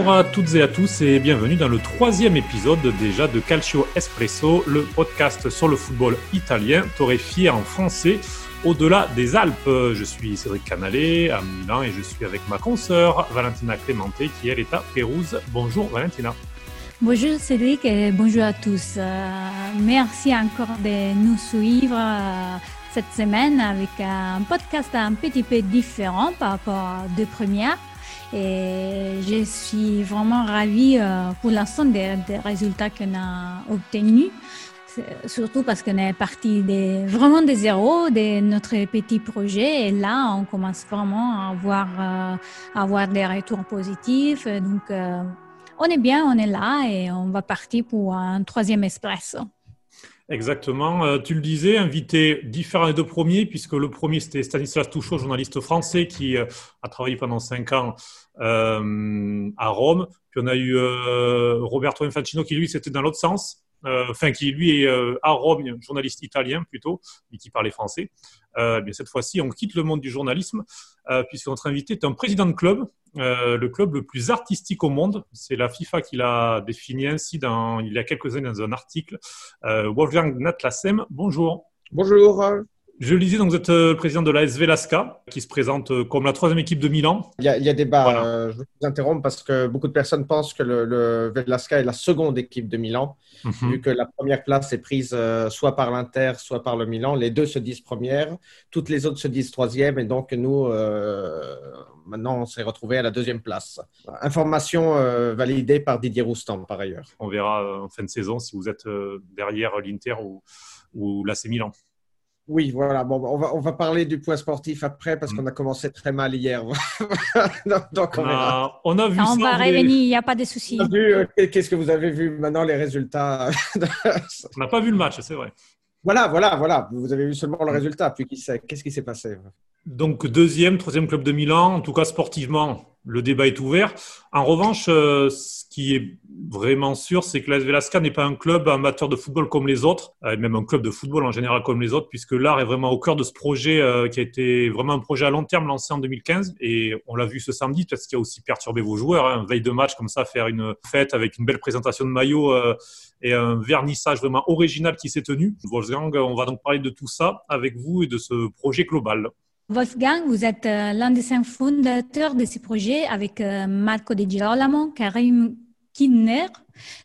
Bonjour à toutes et à tous et bienvenue dans le troisième épisode déjà de Calcio Espresso, le podcast sur le football italien torréfié en français au-delà des Alpes. Je suis Cédric Canalé à Milan et je suis avec ma consoeur Valentina Clémenté qui est à Pérouse. Bonjour Valentina. Bonjour Cédric et bonjour à tous. Euh, merci encore de nous suivre euh, cette semaine avec un podcast un petit peu différent par rapport à deux premières. Et je suis vraiment ravie euh, pour l'instant des, résultats qu'on a obtenus, surtout parce qu'on est parti des, vraiment des zéros de notre petit projet. Et là, on commence vraiment à avoir, euh, avoir des retours positifs. Donc, euh, on est bien, on est là et on va partir pour un troisième espresso. Exactement. Euh, tu le disais, invité différent des deux premiers, puisque le premier, c'était Stanislas Touchot, journaliste français, qui euh, a travaillé pendant cinq ans euh, à Rome. Puis on a eu Roberto Infantino, qui lui, c'était dans l'autre sens, euh, enfin qui lui est euh, à Rome, journaliste italien plutôt, mais qui parlait français. Euh, bien cette fois-ci, on quitte le monde du journalisme, puisque notre invité est un président de club, le club le plus artistique au monde. C'est la FIFA qui l'a défini ainsi dans, il y a quelques années dans un article. Wolfgang Natlassem, bonjour. Bonjour. Je le disais, donc vous êtes le président de l'AS Velasca, qui se présente comme la troisième équipe de Milan. Il y a, il y a débat. je vous interromps parce que beaucoup de personnes pensent que le, le Velasca est la seconde équipe de Milan. Mhm. vu que la première place est prise euh, soit par l'Inter, soit par le Milan. Les deux se disent première, toutes les autres se disent troisième, et donc nous, euh, maintenant, on s'est retrouvé à la deuxième place. Information euh, validée par Didier Roustan, par ailleurs. On verra en fin de saison si vous êtes derrière l'Inter ou, ou l'AC Milan. Oui, voilà. Bon, on va, on va parler du point sportif après parce mm. qu'on a commencé très mal hier. Donc, on, a, on a vu On va revenir, il n'y a pas de souci. Euh, qu'est-ce que vous avez vu maintenant, les résultats? On n'a pas vu le match, c'est vrai. Voilà, voilà, voilà. Vous avez vu seulement le résultat. Puis qu'est-ce qui s'est passé? Donc, deuxième, troisième club de Milan, en tout cas sportivement, le débat est ouvert. En revanche, euh, ce qui est vraiment sûr, c'est que l'AS Velasca n'est pas un club amateur de football comme les autres, euh, même un club de football en général comme les autres, puisque l'art est vraiment au cœur de ce projet euh, qui a été vraiment un projet à long terme lancé en 2015. Et on l'a vu ce samedi, parce qu'il a aussi perturbé vos joueurs. Hein, veille de match comme ça, faire une fête avec une belle présentation de maillot et un vernissage vraiment original qui s'est tenu. Wolfgang, on va donc parler de tout ça avec vous et de ce projet global. Wolfgang, vous êtes euh, l'un des cinq fondateurs de ce projet avec euh, Marco De Girolamo, Karim Kinner,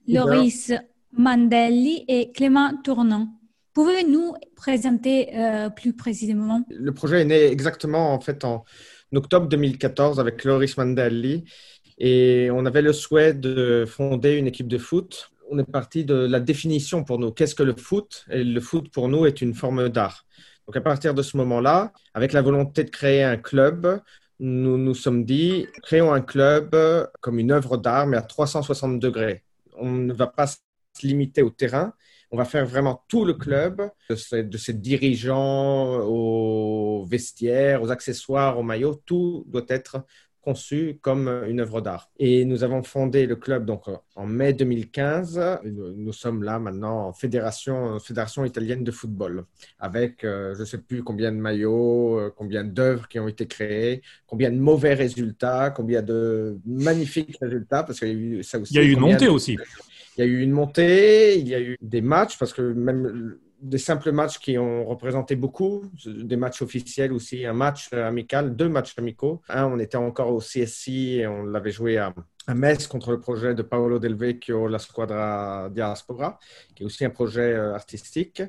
Loris Mandelli et Clément Tournant. Pouvez-vous nous présenter euh, plus précisément? Le projet est né exactement en fait en octobre 2014 avec Loris Mandelli et on avait le souhait de fonder une équipe de foot. On est parti de la définition pour nous. Qu'est-ce que le foot? Et le foot pour nous est une forme d'art. Donc à partir de ce moment-là, avec la volonté de créer un club, nous nous sommes dit, créons un club comme une œuvre d'art, mais à 360 degrés. On ne va pas se limiter au terrain, on va faire vraiment tout le club, de ses, dirigeants aux vestiaires, aux accessoires, aux maillots, tout doit être conçu comme une œuvre d'art. Et nous avons fondé le club donc en mai 2015. Nous, sommes là maintenant en fédération, fédération italienne de football, avec euh, je ne sais plus combien de maillots, euh, combien d'œuvres qui ont été créées, combien de mauvais résultats, combien de magnifiques résultats, parce qu'il y a eu ça aussi. Il y a eu une montée aussi. Il y a eu une montée, il y a eu des matchs, parce que même des simples matchs qui ont représenté beaucoup, des matchs officiels aussi, un match amical, deux matchs amicaux. Un, on était encore au CSI et on l'avait joué à, Metz contre le projet de Paolo Del Vecchio, la Squadra Diaspora, qui est aussi un projet euh, artistique.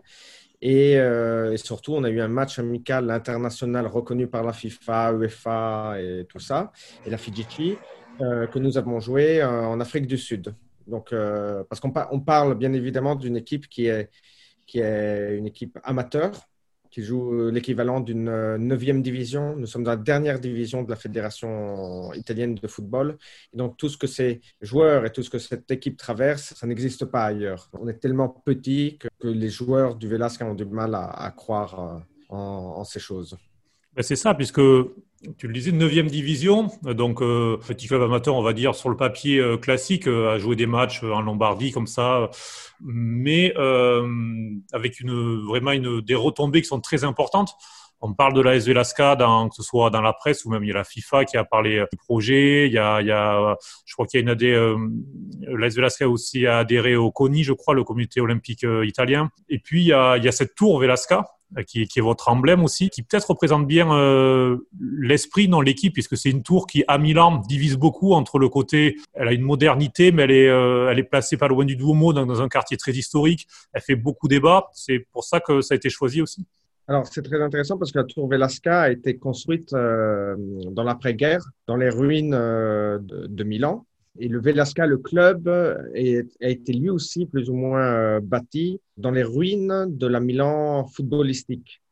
Euh, et, surtout, on a eu un match amical international reconnu par la FIFA, UEFA et tout ça, et la FIGC, euh, que nous avons joué en Afrique du Sud. Donc, parce qu'on parle bien évidemment d'une équipe qui est, qui est une équipe amateur qui joue l'équivalent d'une euh, neuvième division. Nous sommes dans la dernière division de la Fédération italienne de football. Et donc, tout ce que ces joueurs et tout ce que cette équipe traverse, ça n'existe pas ailleurs. On est tellement petit que, les joueurs du Velasca ont du mal à, croire euh, en ces choses. Ben, c'est ça, puisque tu le disais, 9e division, donc euh, petit club amateur, on va dire, sur le papier euh, classique, euh, à jouer des matchs en Lombardie comme ça, mais avec une, vraiment une, des retombées qui sont très importantes. on parle de la SV Lasca, dans, que ce soit dans la presse ou même il y a la FIFA qui a parlé du projet. Il y a, il y a je crois qu'il y a une AD, euh, la SV Lasca aussi a adhéré au CONI, je crois, le comité olympique italien. Et puis il y a, il y a cette tour Velasca euh, qui, est votre emblème aussi, qui peut-être représente bien euh, l'esprit dans l'équipe, puisque c'est une tour qui, à Milan, divise beaucoup entre le côté, elle a une modernité, mais elle est, euh, elle est placée pas loin du Duomo, dans, dans un quartier très historique. Elle fait beaucoup débat. C'est pour ça que ça a été choisi aussi. Alors, c'est très intéressant parce que la tour Velasca a été construite dans l'après-guerre, dans les ruines de, Milan. Et le Velasca, le club, a été lui aussi plus ou moins euh, bâti dans les ruines de la Milan footballistique.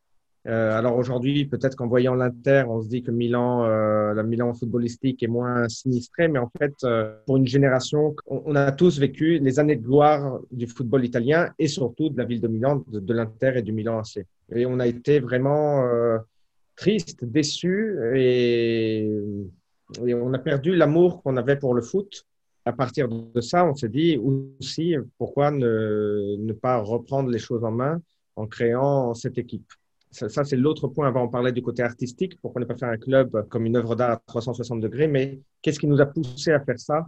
Euh, alors aujourd'hui, peut-être qu'en voyant l'Inter, on se dit que Milan, euh, la Milan footballistique est moins sinistrée, mais en fait, pour une génération, on, a tous vécu les années de gloire du football italien et surtout de la ville de Milan, de, de l'Inter et du Milan AC. Et on a été vraiment triste, déçu et et on a perdu l'amour qu'on avait pour le foot. À partir de ça, on s'est dit aussi pourquoi ne, pas reprendre les choses en main en créant cette équipe? Ça, c'est l'autre point. Avant, on parlait du côté artistique. Pourquoi ne pas faire un club comme une œuvre d'art à 360 degrés? Mais qu'est-ce qui nous a poussé à faire ça?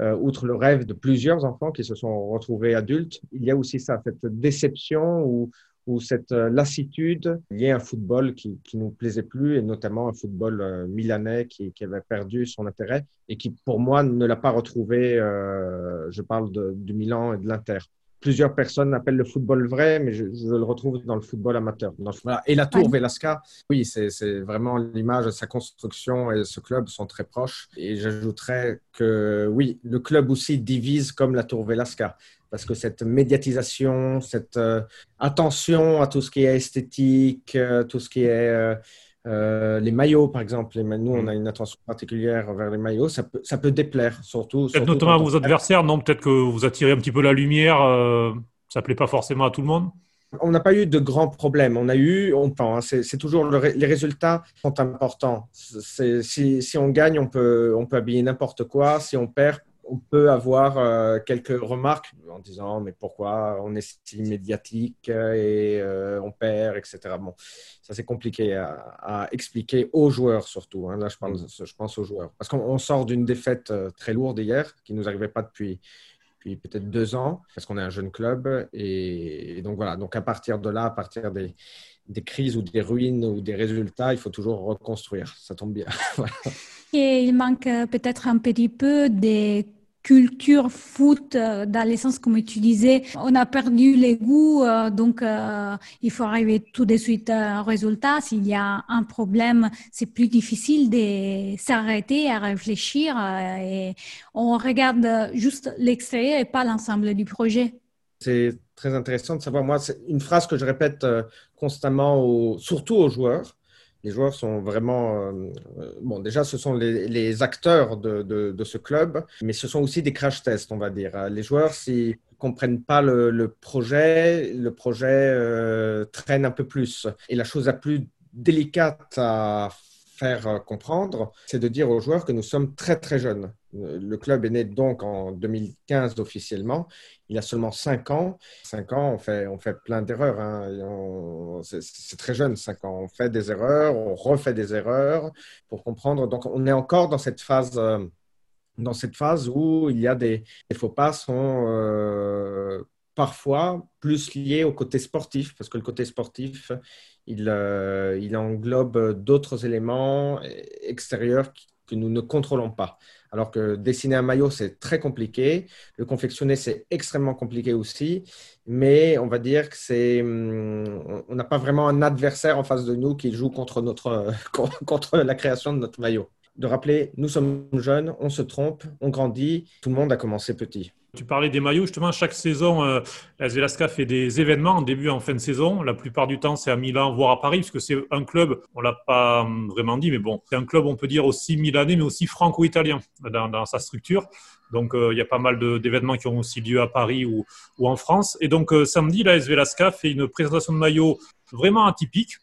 Euh, Outre le rêve de plusieurs enfants qui se sont retrouvés adultes, il y a aussi ça, cette déception ou, ou cette euh, lassitude liée à un football qui, qui nous plaisait plus, et notamment un football euh, milanais qui, qui, avait perdu son intérêt et qui, pour moi, ne l'a pas retrouvé. Euh, je parle de, du Milan et de l'Inter. Plusieurs personnes appellent le football vrai, mais je, je le retrouve dans le football amateur. Voilà. Et la tour Velasca, oui, c'est vraiment l'image, sa construction et ce club sont très proches. Et j'ajouterais que oui, le club aussi divise comme la tour Velasca parce que cette médiatisation, cette euh, attention à tout ce qui est esthétique, euh, tout ce qui est euh, les maillots, par exemple. nous, on a une attention particulière vers les maillots. Ça peut, ça peut déplaire, surtout. Peut-être notamment à vos adversaires, non? Peut-être que vous attirez un petit peu la lumière. ça ne plaît pas forcément à tout le monde? On n'a pas eu de grands problèmes. On a eu, on pense, hein, c'est toujours les résultats sont importants. Si, si, on gagne, on peut, on peut habiller n'importe quoi. Si on perd, on peut avoir euh, quelques remarques en disant mais pourquoi on est si médiatique et euh, on perd, etc. Bon, ça c'est compliqué à, expliquer aux joueurs surtout. Hein. Là, je pense, je pense aux joueurs. Parce qu'on sort d'une défaite euh, très lourde hier qui ne nous arrivait pas depuis, depuis peut-être deux ans, parce qu'on est un jeune club. Et, donc voilà, donc à partir de là, à partir des, des crises ou des ruines ou des résultats, il faut toujours reconstruire. Ça tombe bien. Et il manque peut-être un petit peu des culture foot euh, dans l'essence comme tu disais on a perdu les goûts euh, donc euh, il faut arriver tout de suite à un résultat. S'il y a un problème c'est plus difficile de s'arrêter à réfléchir et on regarde juste l'extérieur et pas l'ensemble du projet. C'est très intéressant de savoir. Moi c'est une phrase que je répète constamment surtout aux joueurs les joueurs sont vraiment... Euh, bon, déjà, ce sont les, acteurs de, ce club, mais ce sont aussi des crash tests, on va dire. Les joueurs, s'ils ne comprennent pas le, projet, le projet euh, traîne un peu plus. Et la chose la plus délicate à faire euh, comprendre, c'est de dire aux joueurs que nous sommes très très jeunes. Le club est né donc en 2015 officiellement. Il a seulement 5 ans. 5 ans, on fait, on fait plein d'erreurs. Hein. C'est très jeune, 5 ans. On fait des erreurs, on refait des erreurs pour comprendre. Donc on est encore dans cette phase, euh, dans cette phase où il y a des, faux pas sont euh, parfois plus liés au côté sportif, parce que le côté sportif, il, euh, englobe d'autres éléments extérieurs que nous ne contrôlons pas. Alors que dessiner un maillot, c'est très compliqué. Le confectionner, c'est extrêmement compliqué aussi. Mais on va dire que c'est, hum, on n'a pas vraiment un adversaire en face de nous qui joue contre, notre, contre la création de notre maillot. De rappeler, nous sommes jeunes, on se trompe, on grandit, tout le monde a commencé petit. Tu parlais des maillots, justement, chaque saison, euh, la Zvelasca fait des événements en début et en fin de saison. La plupart du temps, c'est à Milan, voire à Paris, puisque c'est un club, on l'a pas hum, vraiment dit, mais bon, c'est un club, on peut dire aussi milanais, mais aussi franco-italien dans, sa structure. Donc, euh, il y a pas mal d'événements qui ont aussi lieu à Paris ou, en France. Et donc, euh, samedi, la Zvelasca fait une présentation de maillots vraiment atypique.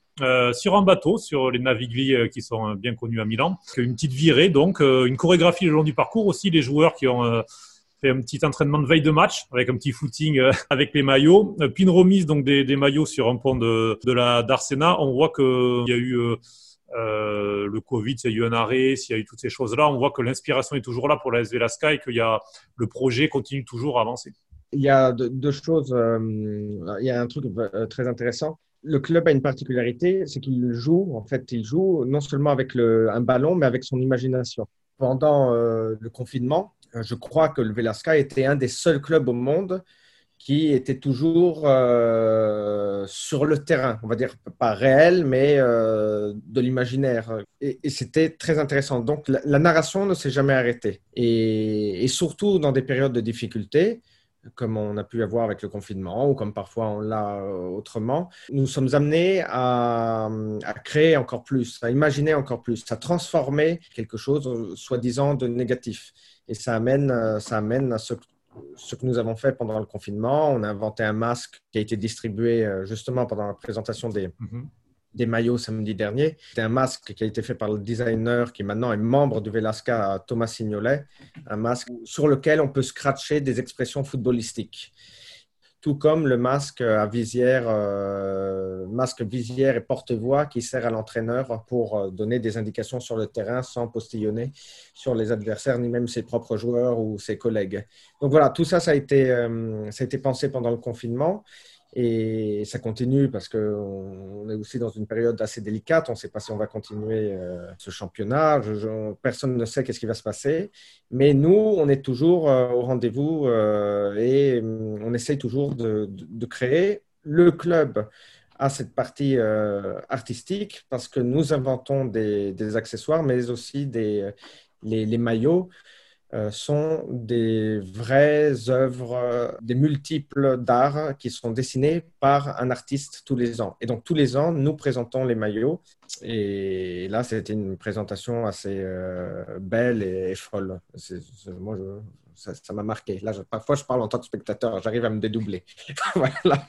sur un bateau, sur les Navigli qui sont bien connus à Milan. Une petite virée, donc une chorégraphie le long du parcours aussi, les joueurs qui ont fait un petit entraînement de veille de match avec un petit footing avec les maillots. Puis une remise donc des, maillots sur un pont de, la d'Arsena. On voit qu'il y a eu euh, le Covid, s'il y a eu un arrêt, s'il y a eu toutes ces choses-là, on voit que l'inspiration est toujours là pour la SV Lasca et que y a, le projet continue toujours à avancer. Il y a deux, choses. Euh, il y a un truc euh, très intéressant. Le club a une particularité, c'est qu'il joue, en fait, il joue non seulement avec un ballon, mais avec son imagination. Pendant le confinement, je crois que le Velasca était un des seuls clubs au monde qui était toujours euh, sur le terrain, on va dire pas réel, mais euh, de l'imaginaire. Et, c'était très intéressant. Donc la, narration ne s'est jamais arrêtée. Et, surtout dans des périodes de difficulté, comme on a pu avoir avec le confinement ou comme parfois on l'a euh, autrement, nous sommes amenés à, créer encore plus, à imaginer encore plus, à transformer quelque chose soi-disant de négatif. Et ça amène, ça amène à ce ce que nous avons fait pendant le confinement. On a inventé un masque qui a été distribué euh, justement pendant la présentation des, mhm. des maillots samedi dernier. C'est un masque qui a été fait par le designer qui maintenant est membre du Velasca, Thomas Signolet. Un masque sur lequel on peut scratcher des expressions footballistiques tout comme le masque à visière, euh, masque visière et porte-voix qui sert à l'entraîneur pour euh, donner des indications sur le terrain sans postillonner sur les adversaires ni même ses propres joueurs ou ses collègues. Donc voilà, tout ça, ça a été, euh, ça a été pensé pendant le confinement. Et ça continue parce qu'on est aussi dans une période assez délicate. On ne sait pas si on va continuer euh, ce championnat. personne ne sait qu'est-ce qui va se passer. Mais nous, on est toujours euh, au rendez-vous euh, et on essaye toujours de, créer. Le club a cette partie artistique parce que nous inventons des, accessoires, mais aussi des, les maillots. Euh, sont des vraies œuvres, des multiples d'art qui sont dessinées par un artiste tous les ans. Et donc tous les ans, nous présentons les maillots. Et là, c'était une présentation assez euh, belle et, folle. moi, ça m'a marqué. Là, parfois, je parle en tant que spectateur, j'arrive à me dédoubler. voilà.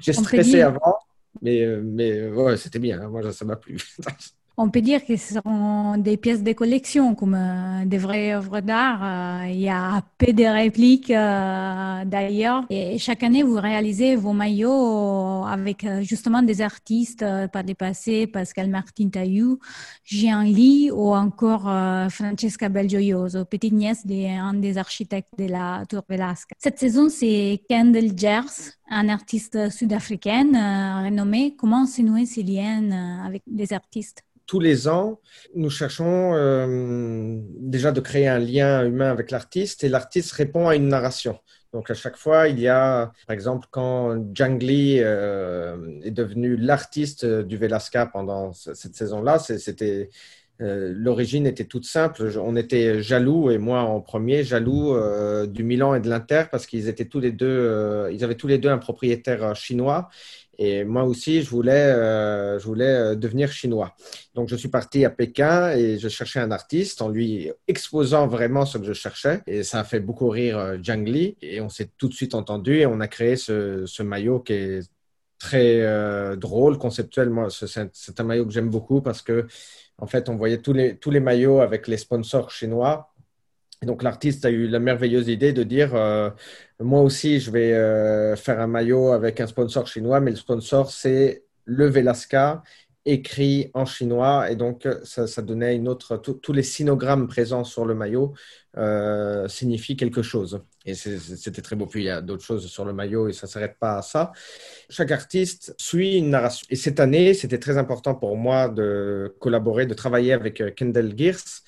J'ai stressé avant, mais, euh, mais ouais, c'était bien. Moi, ça m'a plu. On peut dire que ce sont des pièces de collection, comme euh, des vraies œuvres d'art. Euh, il y a peu de répliques euh, d'ailleurs. Et chaque année, vous réalisez vos maillots avec justement des artistes par le passé, Pascal Martin Taillou, Jean Lee ou encore Francesca Belgioioso, petite nièce d'un des architectes de la Tour Velasca. Cette saison, c'est Kendall Gers, un artiste sud-africain renommé. Comment se nouer ces liens avec des artistes? Tous les ans, nous cherchons euh, déjà de créer un lien humain avec l'artiste et l'artiste répond à une narration. Donc à chaque fois, il y a, par exemple, quand Jangli euh, est devenu l'artiste du Velasca pendant cette saison-là, c'était euh, l'origine était toute simple. On était jaloux et moi en premier jaloux du Milan et de l'Inter parce qu'ils étaient tous les deux, ils avaient tous les deux un propriétaire chinois et moi aussi, je voulais, euh, je voulais euh, devenir chinois. Donc, je suis parti à Pékin et je cherchais un artiste en lui exposant vraiment ce que je cherchais. Et ça a fait beaucoup rire euh, Jiang Li. Et on s'est tout de suite entendu et on a créé ce, ce maillot qui est très drôle, conceptuel. Moi, c'est un maillot que j'aime beaucoup parce que, en fait, on voyait tous les, tous les maillots avec les sponsors chinois donc l'artiste a eu la merveilleuse idée de dire euh, moi aussi je vais euh, faire un maillot avec un sponsor chinois, mais le sponsor c'est le Velasca écrit en chinois et donc ça, donnait une autre. Tous les sinogrammes présents sur le maillot euh, signifient quelque chose et c'était très beau. Puis il y a d'autres choses sur le maillot et ça s'arrête pas à ça. Chaque artiste suit une narration et cette année c'était très important pour moi de collaborer, de travailler avec Kendall Gears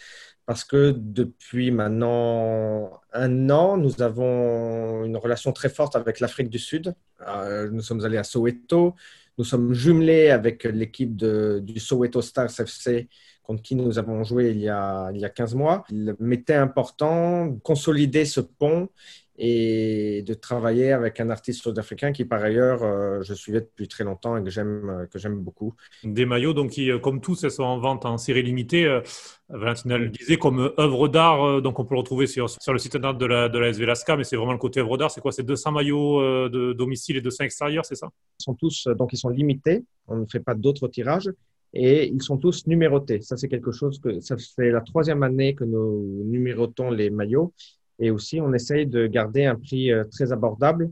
parce que depuis maintenant un an, nous avons une relation très forte avec l'Afrique du Sud. Euh, nous sommes allés à Soweto, nous sommes jumelés avec l'équipe du Soweto Stars FC contre qui nous avons joué il y a, il y a 15 mois. Il m'était important de consolider ce pont et de travailler avec un artiste sud-africain qui, par ailleurs, euh, je suivais depuis très longtemps et que j'aime, euh, que j'aime beaucoup. Des maillots, donc, qui, euh, comme tous, sont en vente en série limitée. Euh, Valentina le disait, comme œuvre d'art, donc on peut le retrouver sur, sur le site internet de la, de la SV Lasca, mais c'est vraiment le côté œuvre d'art. C'est quoi? C'est 200 maillots de domicile et 200 extérieurs, c'est ça? Ils sont tous, donc, ils sont limités. On ne fait pas d'autres tirages et ils sont tous numérotés. Ça, c'est quelque chose que ça fait la troisième année que nous numérotons les maillots Et aussi, on essaye de garder un prix très abordable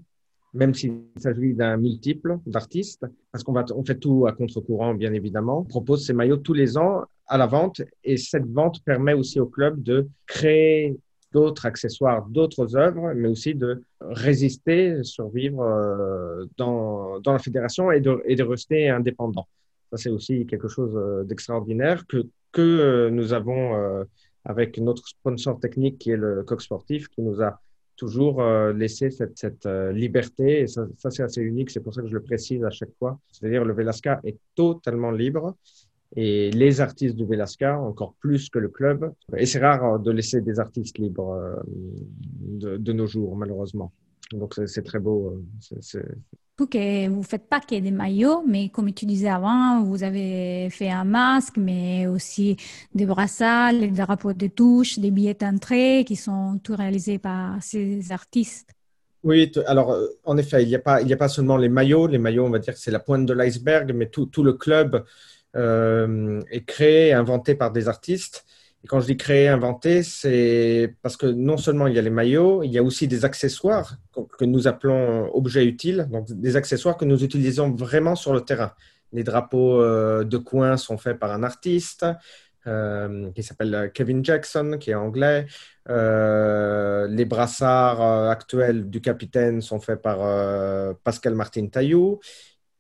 même s'il s'agit d'un multiple d'artistes, parce qu'on fait tout à contre-courant, bien évidemment. On propose ces maillots tous les ans à la vente et cette vente permet aussi au club de créer d'autres accessoires, d'autres œuvres, mais aussi de résister, survivre euh, dans, la fédération et de, rester indépendant. Ça, c'est aussi quelque chose euh, d'extraordinaire que, euh, nous avons avec notre sponsor technique qui est le Coq Sportif, qui nous a toujours laissé cette, cette liberté. Et ça, c'est assez unique, c'est pour ça que je le précise à chaque fois. C'est-à-dire le Velasca est totalement libre et les artistes du Velasca, encore plus que le club. Et c'est rare de laisser des artistes libres euh, de nos jours, malheureusement. Donc c'est très beau. Euh, vous ne faites pas que des maillots, mais comme tu disais avant, vous avez fait un masque, mais aussi des brassards, des drapeaux de touche, des billets d'entrée qui sont tout réalisés par ces artistes. Oui, alors euh, en effet, il n'y a, pas, il a pas seulement les maillots. Les maillots, on va dire que c'est la pointe de l'iceberg, mais tout, tout le club euh, est créé, inventé par des artistes. Et quand je dis créé, inventé, c'est parce que non seulement il y a les maillots, il y a aussi des accessoires que nous appelons objets utiles, donc des accessoires que nous utilisons vraiment sur le terrain. Les drapeaux euh, de coin sont faits par un artiste euh, qui s'appelle Kevin Jackson, qui est anglais. les brassards actuels du capitaine sont faits par Pascal Martin Taillou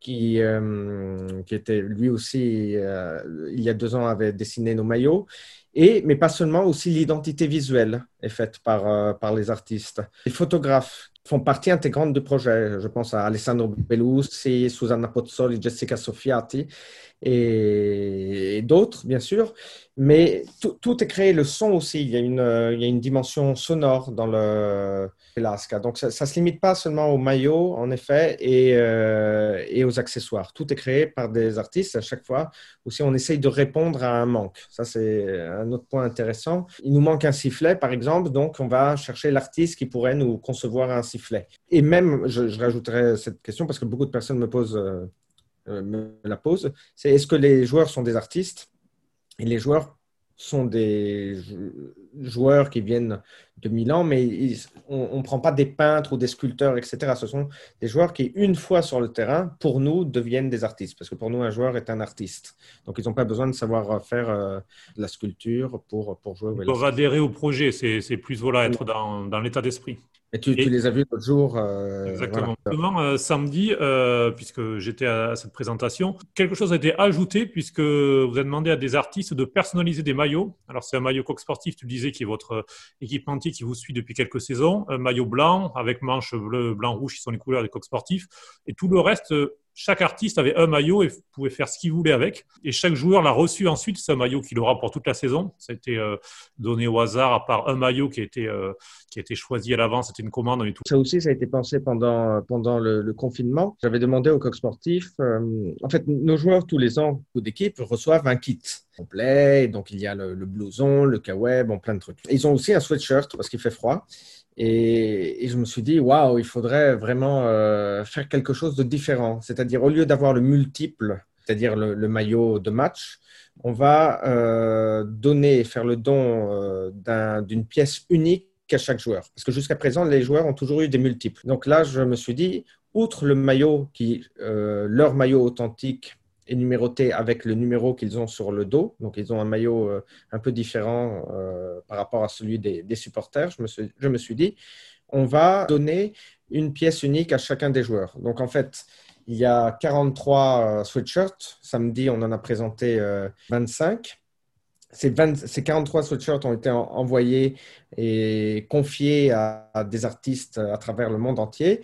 qui, euh, qui était lui aussi, euh, il y a deux ans, avait dessiné nos maillots. Et, mais pas seulement, aussi l'identité visuelle est faite par, euh, par les artistes. Les photographes font partie intégrante du projet. Je pense à Alessandro Bellussi, Susanna Pozzoli, Jessica Soffiati et, d'autres, bien sûr. Mais tout, est créé, le son aussi. Il y a une, il y a une dimension sonore dans le Velasca. Donc, ça ne se limite pas seulement aux maillots, en effet, et, euh, et, aux accessoires. Tout est créé par des artistes à chaque fois. Aussi, on essaye de répondre à un manque. Ça, c'est un autre point intéressant. Il nous manque un sifflet, par exemple. Donc, on va chercher l'artiste qui pourrait nous concevoir un sifflet. Et même, je, je rajouterai cette question parce que beaucoup de personnes me posent... Euh, me la pose, c'est est-ce que les joueurs sont des artistes? Et les joueurs sont des joueurs qui viennent de Milan, mais on ne prend pas des peintres ou des sculpteurs, etc. Ce sont des joueurs qui, une fois sur le terrain, pour nous, deviennent des artistes. Parce que pour nous, un joueur est un artiste. Donc, ils n'ont pas besoin de savoir faire euh, de la sculpture pour, pour jouer. Peuvent adhérer au projet. C'est plus voilà, être dans, dans l'état d'esprit. Et tu, les as vus l'autre jour. Euh, exactement. Euh, samedi, euh, puisque j'étais à, cette présentation, quelque chose a été ajouté puisque vous avez demandé à des artistes de personnaliser des maillots. Alors c'est un maillot coq sportif, tu le disais, qui est votre qui vous suit depuis quelques saisons. Un maillot blanc avec manches bleu, blanc, rouge qui sont les couleurs des coqs sportifs. Et tout le reste chaque artiste avait un maillot et pouvait faire ce qu'il voulait avec. Et chaque joueur l'a reçu ensuite, un maillot qu'il aura pour toute la saison. Ça a été donné au hasard, à part un maillot qui a été, euh, qui a été choisi à l'avance, c'était une commande. Et tout. Ça aussi, ça a été pensé pendant, pendant le, confinement. J'avais demandé au coq sportif, euh, en fait, nos joueurs, tous les ans, d'équipe, reçoivent un kit complet. Donc, il y a le, blouson, le kawaii, bon, plein de trucs. ils ont aussi un sweatshirt parce qu'il fait froid. Et, je me suis dit, waouh, il faudrait vraiment euh, faire quelque chose de différent. C'est-à-dire, au lieu d'avoir le multiple, c'est-à-dire le, maillot de match, on va euh, donner, faire le don euh, d'une pièce unique à chaque joueur. Parce que jusqu'à présent, les joueurs ont toujours eu des multiples. Donc là, je me suis dit, outre le maillot qui, leur maillot authentique est numéroté avec le numéro qu'ils ont sur le dos. Donc, ils ont un maillot euh, un peu différent euh, par rapport à celui des, supporters. Je me, suis, je me suis dit, on va donner une pièce unique à chacun des joueurs. Donc, en fait, il y a 43 euh, sweatshirts. Samedi, on en a présenté 25. Ces, ces, 43 sweatshirts ont été envoyés et confiés à, des artistes à travers le monde entier.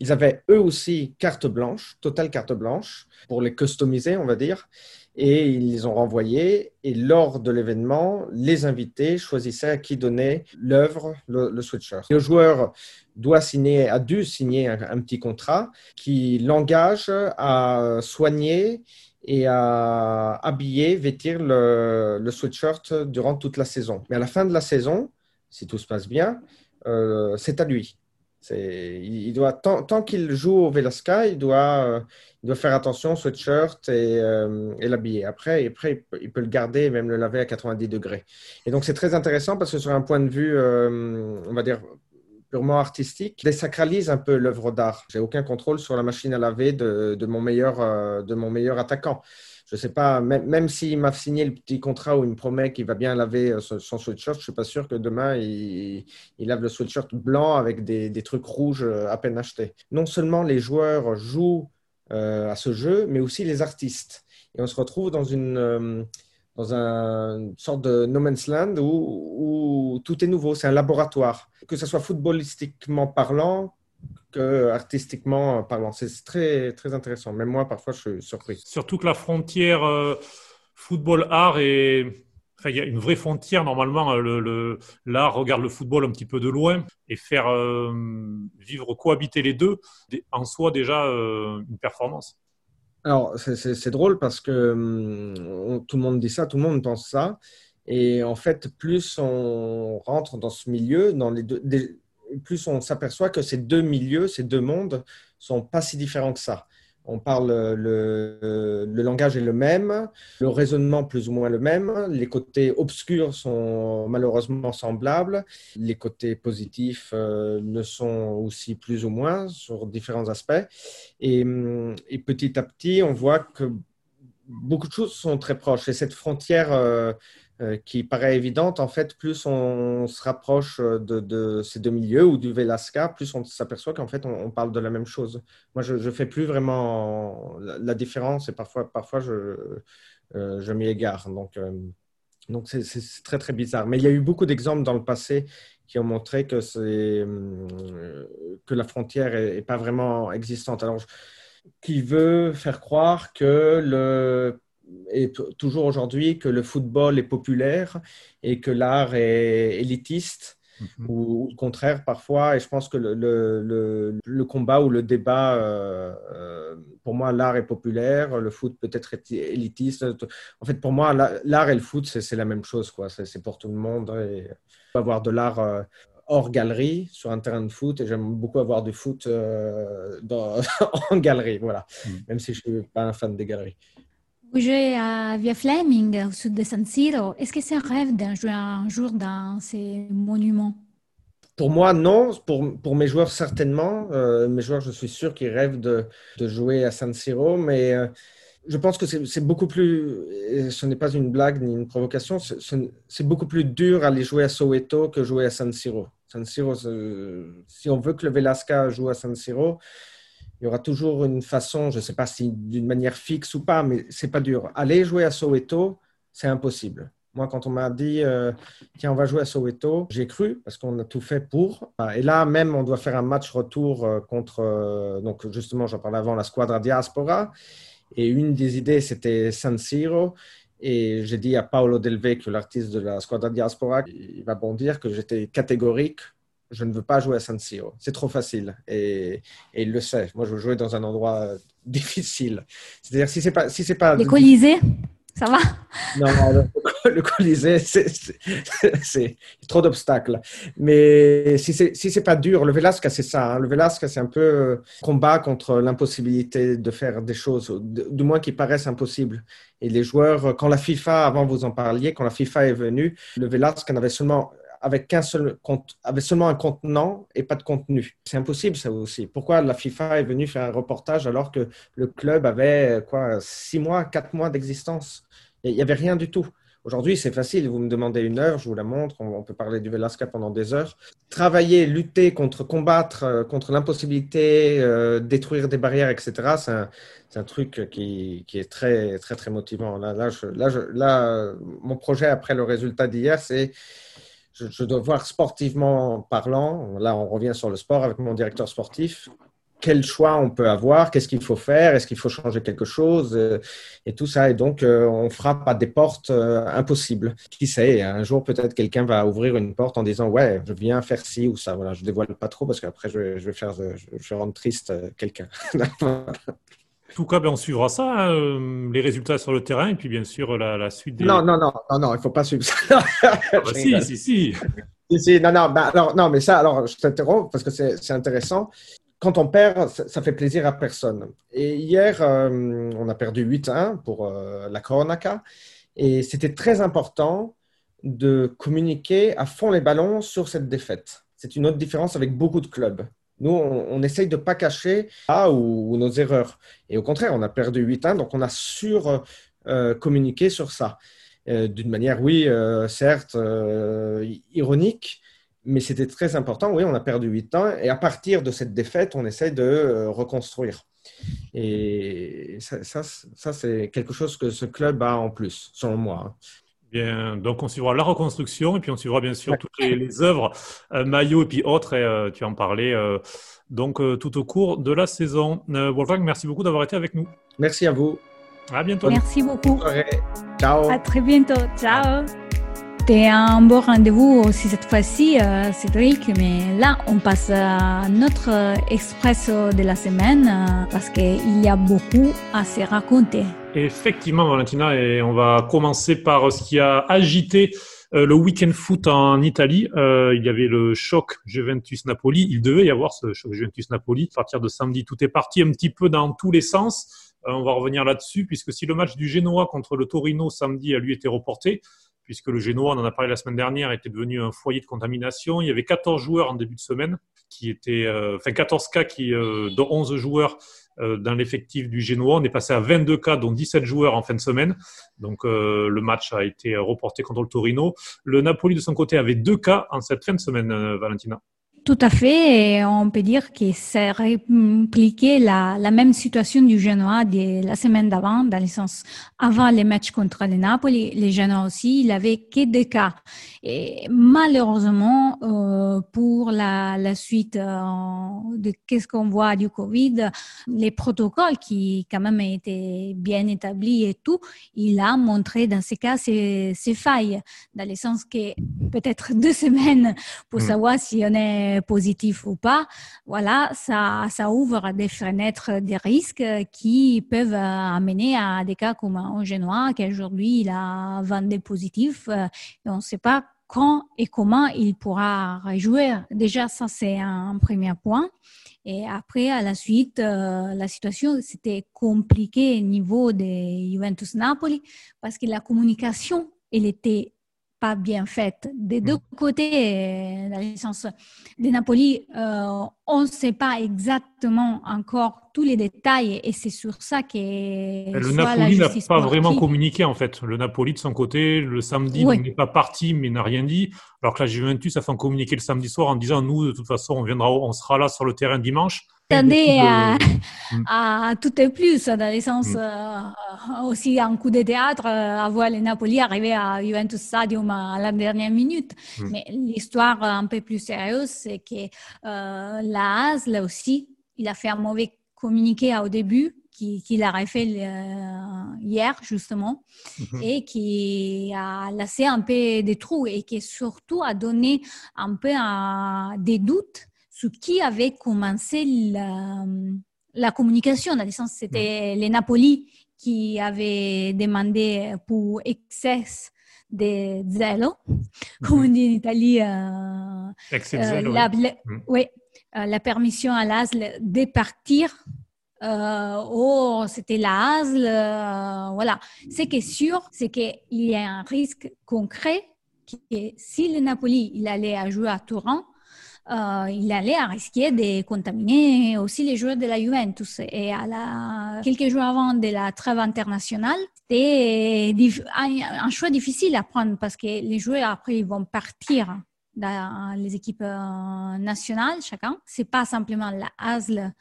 Ils avaient eux aussi carte blanche, totale carte blanche, pour les customiser, on va dire. Et ils les ont renvoyés. Et lors de l'événement, les invités choisissaient à qui donner l'œuvre, le, sweatshirt. Le joueur doit signer, a dû signer un, petit contrat qui l'engage à soigner et à habiller, vêtir le, sweatshirt durant toute la saison. Mais à la fin de la saison, si tout se passe bien, euh, c'est à lui. Il doit, tant, qu'il joue au Velasca, il doit, il doit faire attention au sweatshirt et, et l'habiller. Après, après il, peut, le garder et même le laver à 90 degrés. Et donc, c'est très intéressant parce que sur un point de vue, on va dire, purement artistique, désacralise un peu l'œuvre d'art. J'ai aucun contrôle sur la machine à laver de, de mon, meilleur, euh, de mon meilleur attaquant. Je sais pas, même, même s'il m'a signé le petit contrat où il me promet qu'il va bien laver euh, son, sweatshirt, je suis pas sûr que demain il, lave le sweatshirt blanc avec des, des, trucs rouges euh, à peine achetés. Non seulement les joueurs jouent à ce jeu, mais aussi les artistes. Et on se retrouve dans une dans une sorte de no man's land où, tout est nouveau. C'est un laboratoire, que ce soit footballistiquement parlant que artistiquement parlant. C'est très, très intéressant. Même moi, parfois, je suis surpris. Surtout que la frontière euh, football-art est. Enfin, il y a une vraie frontière. Normalement, l'art le, regarde le football un petit peu de loin et faire euh, vivre, cohabiter les deux, en soi déjà euh, une performance. Alors, c'est drôle parce que hum, tout le monde dit ça, tout le monde pense ça. Et en fait, plus on rentre dans ce milieu, dans les deux, plus on s'aperçoit que ces deux milieux, ces deux mondes, sont pas si différents que ça. On parle, le, le, langage est le même, le raisonnement plus ou moins le même, les côtés obscurs sont malheureusement semblables, les côtés positifs euh, le sont aussi plus ou moins sur différents aspects. Et, et, petit à petit, on voit que beaucoup de choses sont très proches. Et cette frontière euh, qui paraît évidente, en fait, plus on se rapproche de, ces deux milieux ou du Velasca, plus on s'aperçoit qu'en fait, on, parle de la même chose. Moi, je ne fais plus vraiment la, différence et parfois, parfois je, euh, je m'y égare. Donc, euh, donc c'est très, très bizarre. Mais il y a eu beaucoup d'exemples dans le passé qui ont montré que, que la frontière n'est pas vraiment existante. Alors, qui veut faire croire que le et toujours aujourd'hui que le football est populaire et que l'art est élitiste. Mhm. Ou, au contraire parfois, et je pense que le, le, le, combat ou le débat, euh, euh, pour moi, l'art est populaire, le foot peut-être élitiste. En fait, pour moi, l'art et le foot, c'est la même chose, quoi. C'est pour tout le monde. Et avoir de l'art euh, hors galerie sur un terrain de foot, et j'aime beaucoup avoir du foot dans, en galerie, voilà. Mhm. Même si je ne suis pas un fan des galeries. Jouez à Via Fleming, au sud de San Siro. Est-ce que c'est un rêve d'un un jour dans ces monuments? Pour moi, non. Pour, pour mes joueurs, certainement. Euh, mes joueurs, je suis sûr qu'ils rêvent de, de, jouer à San Siro, mais euh, je pense que c'est beaucoup plus, ce n'est pas une blague ni une provocation, c'est beaucoup plus dur aller jouer à Soweto que jouer à San Siro. San Siro, si on veut que le Velasca joue à San Siro, il y aura toujours une façon, je ne sais pas si d'une manière fixe ou pas, mais c'est pas dur. Aller jouer à Soweto, c'est impossible. Moi, quand on m'a dit, euh, tiens, on va jouer à Soweto, j'ai cru parce qu'on a tout fait pour. Et là, même, on doit faire un match retour euh, contre, euh, donc justement, j'en parlais avant, la Squadra Diaspora. Et une des idées, c'était San Siro. Et j'ai dit à Paolo Del Vecchio, l'artiste de la Squadra Diaspora, il va bondir que j'étais catégorique je ne veux pas jouer à San Siro. C'est trop facile. Et, il le sait. Moi, je veux jouer dans un endroit euh, difficile. C'est-à-dire, si c'est pas. Si c'est pas Les Colisées ça va? Non, le, Colisée, c'est trop d'obstacles. Mais si c'est si pas dur, le Velasca, c'est ça. Hein. Le Velasca, c'est un peu euh, combat contre l'impossibilité de faire des choses, du moins qui paraissent impossibles. Et les joueurs, quand la FIFA, avant vous en parliez, quand la FIFA est venue, le Velasca n'avait seulement avec, qu'un seul, avec seulement un contenant et pas de contenu. C'est impossible ça aussi. Pourquoi la FIFA est venue faire un reportage alors que le club avait quoi, six mois, quatre mois d'existence? Il n'y avait rien du tout. Aujourd'hui, c'est facile. Vous me demandez une heure, je vous la montre. On, peut parler du Velasca pendant des heures. Travailler, lutter contre, combattre euh, contre l'impossibilité, euh, détruire des barrières, etc. C'est un, un, truc qui, qui, est très, très, très motivant. Là, là, là, là, mon projet après le résultat d'hier, c'est je, dois voir sportivement parlant, là on revient sur le sport avec mon directeur sportif, quel choix on peut avoir, qu'est-ce qu'il faut faire, est-ce qu'il faut changer quelque chose euh, et tout ça. Et donc, euh, on frappe à des portes euh, impossibles. Qui sait, un jour peut-être quelqu'un va ouvrir une porte en disant ouais, je viens faire ci ou ça. Voilà, je dévoile pas trop parce qu'après je, vais faire, je vais rendre triste quelqu'un. En tout cas, ben, on suivra ça, hein, euh, les résultats sur le terrain, et puis bien sûr la, suite des. Non, non, non, non, non, il ne faut pas suivre ça. Ah, bah, si, si, si. non, non, bah, alors, non, mais ça, alors, je t'interromps parce que c'est intéressant. Quand on perd, ça, fait plaisir à personne. Et hier, euh, on a perdu 8-1 pour euh, la Coronaka. Et c'était très important de communiquer à fond les ballons sur cette défaite. C'est une autre différence avec beaucoup de clubs. Nous, on, essaye de ne pas cacher ah, ou, nos erreurs. Et au contraire, on a perdu 8-1, donc on a sur euh, communiqué sur ça. Euh, d'une manière, oui, euh, certes, ironique, mais c'était très important. Oui, on a perdu 8 ans. Et à partir de cette défaite, on essaye de reconstruire. Et ça, ça, ça c'est quelque chose que ce club a en plus, selon moi. Bien, donc on suivra la reconstruction et puis on suivra bien sûr toutes les, œuvres, euh, maillots et puis autres, et euh, tu en parlais, euh, donc tout au cours de la saison. Wolfgang, merci beaucoup d'avoir été avec nous. Merci à vous. À bientôt. Merci beaucoup. Ciao. À très bientôt. Ciao. C'était un beau rendez-vous aussi cette fois-ci, Cédric, mais là, on passe à notre expresso de la semaine parce qu'il y a beaucoup à se raconter. Effectivement, Valentina, et on va commencer par ce qui a agité euh, le week-end foot en Italie. Euh, il y avait le choc Juventus-Napoli. Il devait y avoir ce choc Juventus-Napoli. À partir de samedi, tout est parti un petit peu dans tous les sens. Euh, on va revenir là-dessus, puisque si le match du Genoa contre le Torino samedi a lui été reporté, puisque le Genoa, on en a parlé la semaine dernière, était devenu un foyer de contamination. Il y avait 14 joueurs en début de semaine, qui étaient, enfin 14 cas qui, dont 11 joueurs dans l'effectif du Génois. On est passé à 22 cas, dont 17 joueurs en fin de semaine. Donc euh, le match a été reporté contre le Torino. Le Napoli, de son côté, avait deux cas en cette fin de semaine, euh, Valentina. Tout à fait. Et on peut dire que ça répliqué la, la même situation du Genoa de la semaine d'avant, dans le sens avant les matchs contre le Napoli, les Genoa aussi, il avait que deux cas. Et malheureusement, euh, pour la, la suite euh, de qu'est-ce qu'on voit du Covid, les protocoles qui quand même étaient bien établis et tout, il a montré dans ces cas ses, ses failles, dans le sens que peut-être deux semaines pour mm. savoir si on est positif ou pas, voilà, ça, ça ouvre des fenêtres des risques qui peuvent amener à des cas comme un Génois qui aujourd'hui il a 22 positifs et on ne sait pas quand et comment il pourra rejouer. Déjà, ça, c'est un premier point. Et après, à la suite, euh, la situation, c'était compliqué au niveau de Juventus Napoli parce que la communication, elle était pas bien faite. Des deux mm. côtés, dans le sens de Napoli, euh, on ne sait pas exactement encore tous les détails et c'est sur ça que le Napoli n'a pas vraiment communiqué en fait. Le Napoli de son côté, le samedi, n'est pas parti mais n'a rien dit. Alors que la Juventus a fait communiquer le samedi soir en disant nous de toute façon on viendra, on sera là sur le terrain dimanche attendait à, à, tout et plus, dans le sens euh, aussi un coup de théâtre, euh, à voir les Napoli arriver à Juventus Stadium à la dernière minute. Mm. Mais l'histoire un peu plus sérieuse, c'est que euh, la AS, là aussi, il a fait un mauvais communiqué au début qu'il a fait hier justement mm-hmm. et qui a laissé un peu des trous et qui surtout a donné un peu des doutes ce qui avait commencé la, la communication. Dans le sens, c'était les Napoli qui avaient demandé pour excès de zelo, comme on dit en Italie, euh, euh, la, mm. oui. Euh, la permission à l'ASL de partir. oh, c'était l'ASL. voilà. Ce qui est sûr, c'est qu'il y a un risque concret que si le Napoli il allait jouer à Turin, euh, il allait risquer de contaminer aussi les joueurs de la Juventus. Et à la, quelques jours avant de la trêve internationale, c'était un choix difficile à prendre parce que les joueurs après ils vont partir dans les équipes euh, nationales chacun. C'est pas simplement la Hasle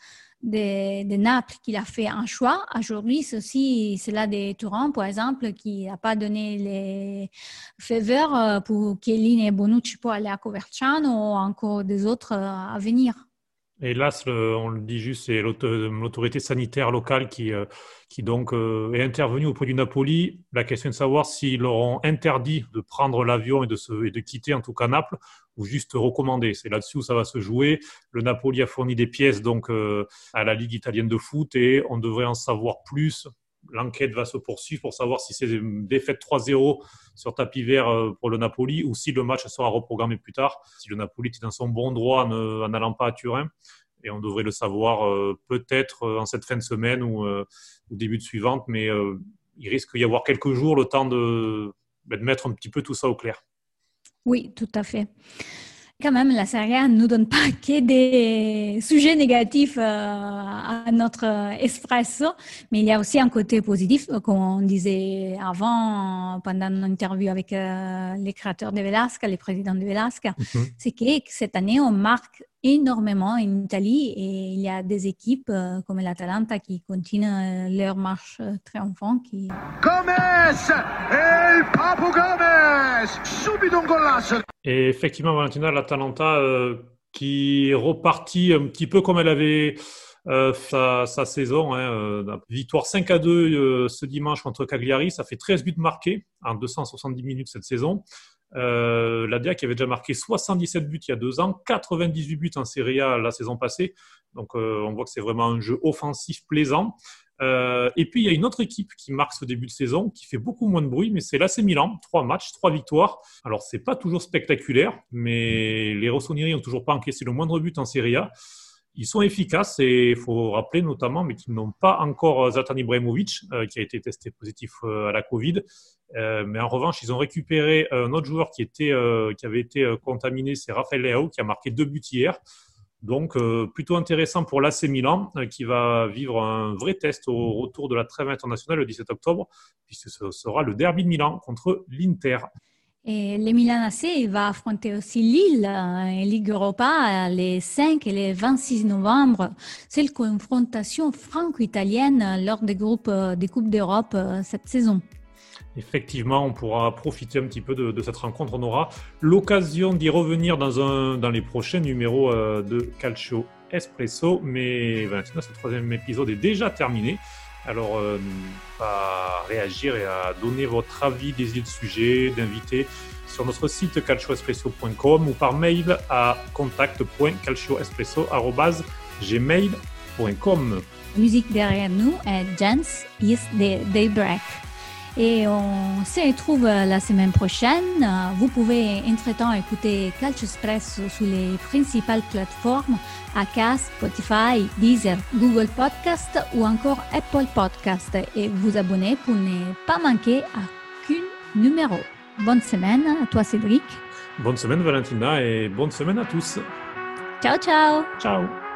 de, Naples qu'il a fait un choix. Aujourd'hui, c'est aussi cela de Turin, par exemple, qui n'a pas donné les faveurs euh, pour Chiellini et Bonucci pour aller à Coverciano ou encore des autres euh, à venir. Hélas, on le dit juste, c'est l'autorité sanitaire locale qui, euh, qui donc est intervenue auprès du Napoli. La question est de savoir s'ils leur ont interdit de prendre l'avion et de, se, et de quitter en tout cas Naples ou juste recommandé. C'est là-dessus où ça va se jouer. Le Napoli a fourni des pièces donc euh, à la Ligue italienne de foot et on devrait en savoir plus l'enquête va se poursuivre pour savoir si c'est une défaite 3-0 sur tapis vert pour le Napoli ou si le match sera reprogrammé plus tard. Si le Napoli est dans son bon droit en n'allant pas à Turin. Et on devrait le savoir peut-être en cette fin de semaine ou au début de suivante. Mais il risque d'y avoir quelques jours le temps de, de mettre un petit peu tout ça au clair. Oui, tout à fait quand même, la Serie A ne nous donne pas que des sujets négatifs euh, à notre espresso, mais il y a aussi un côté positif, euh, comme on disait avant, pendant une interview avec euh, les créateurs de Velasca, les présidents de Velasca, mhm. c'est que cette année, on marque énormément en Italie et il y a des équipes comme l'Atalanta qui continuent leur marche triomphante. Qui... Gomez El Papu Gomez Subito un golasso et effectivement, Valentina, l'Atalanta euh, qui est repartie un petit peu comme elle avait euh, sa, saison. Hein, euh, victoire 5 à 2 ce dimanche contre Cagliari. Ça fait 13 buts marqués en 270 minutes cette saison. Euh, L'ADA qui avait déjà marqué 77 buts il y a deux ans, 98 buts en Serie A la saison passée. Donc on voit que c'est vraiment un jeu offensif plaisant. Euh, et puis, il y a une autre équipe qui marque ce début de saison, qui fait beaucoup moins de bruit, mais c'est l'AC Milan. Trois matchs, trois victoires. Alors, c'est pas toujours spectaculaire, mais les Rossoneri n'ont toujours pas encaissé le moindre but en Serie A. Ils sont efficaces et il faut rappeler notamment, mais qu'ils n'ont pas encore Zlatan Ibrahimovic, euh, qui a été testé positif euh, à la Covid. mais en revanche, ils ont récupéré un autre joueur qui, était, qui avait été contaminé, c'est Rafael Leao, qui a marqué deux buts hier. Donc, euh, plutôt intéressant pour l'AC Milan, euh, qui va vivre un vrai test au retour de la trêve internationale le 17 octobre, puisque ce sera le derby de Milan contre l'Inter. Et le Milan AC va affronter aussi Lille en Ligue Europa les 5 et les 26 novembre. C'est une confrontation franco-italienne lors des groupes euh, des Coupes d'Europe cette saison effectivement, on pourra profiter un petit peu de, cette rencontre. On aura l'occasion d'y revenir dans, les prochains numéros euh, de Calcio Espresso. Mais Valentina, ce troisième épisode est déjà terminé. Alors, euh, à réagir et à donner votre avis, des idées de sujets, d'invités sur notre site calcioespresso.com ou par mail à contact.calcioespresso.gmail.com. Musique derrière nous Dance is the Daybreak. Et on se retrouve la semaine prochaine. Vous pouvez entre-temps écouter Calcio Express sur les principales plateformes Acast, Spotify, Deezer, Google Podcast ou encore Apple Podcast et vous abonner pour ne pas manquer aucun numéro. Bonne semaine à toi Cédric. Bonne semaine Valentina et bonne semaine à tous. Ciao ciao. Ciao.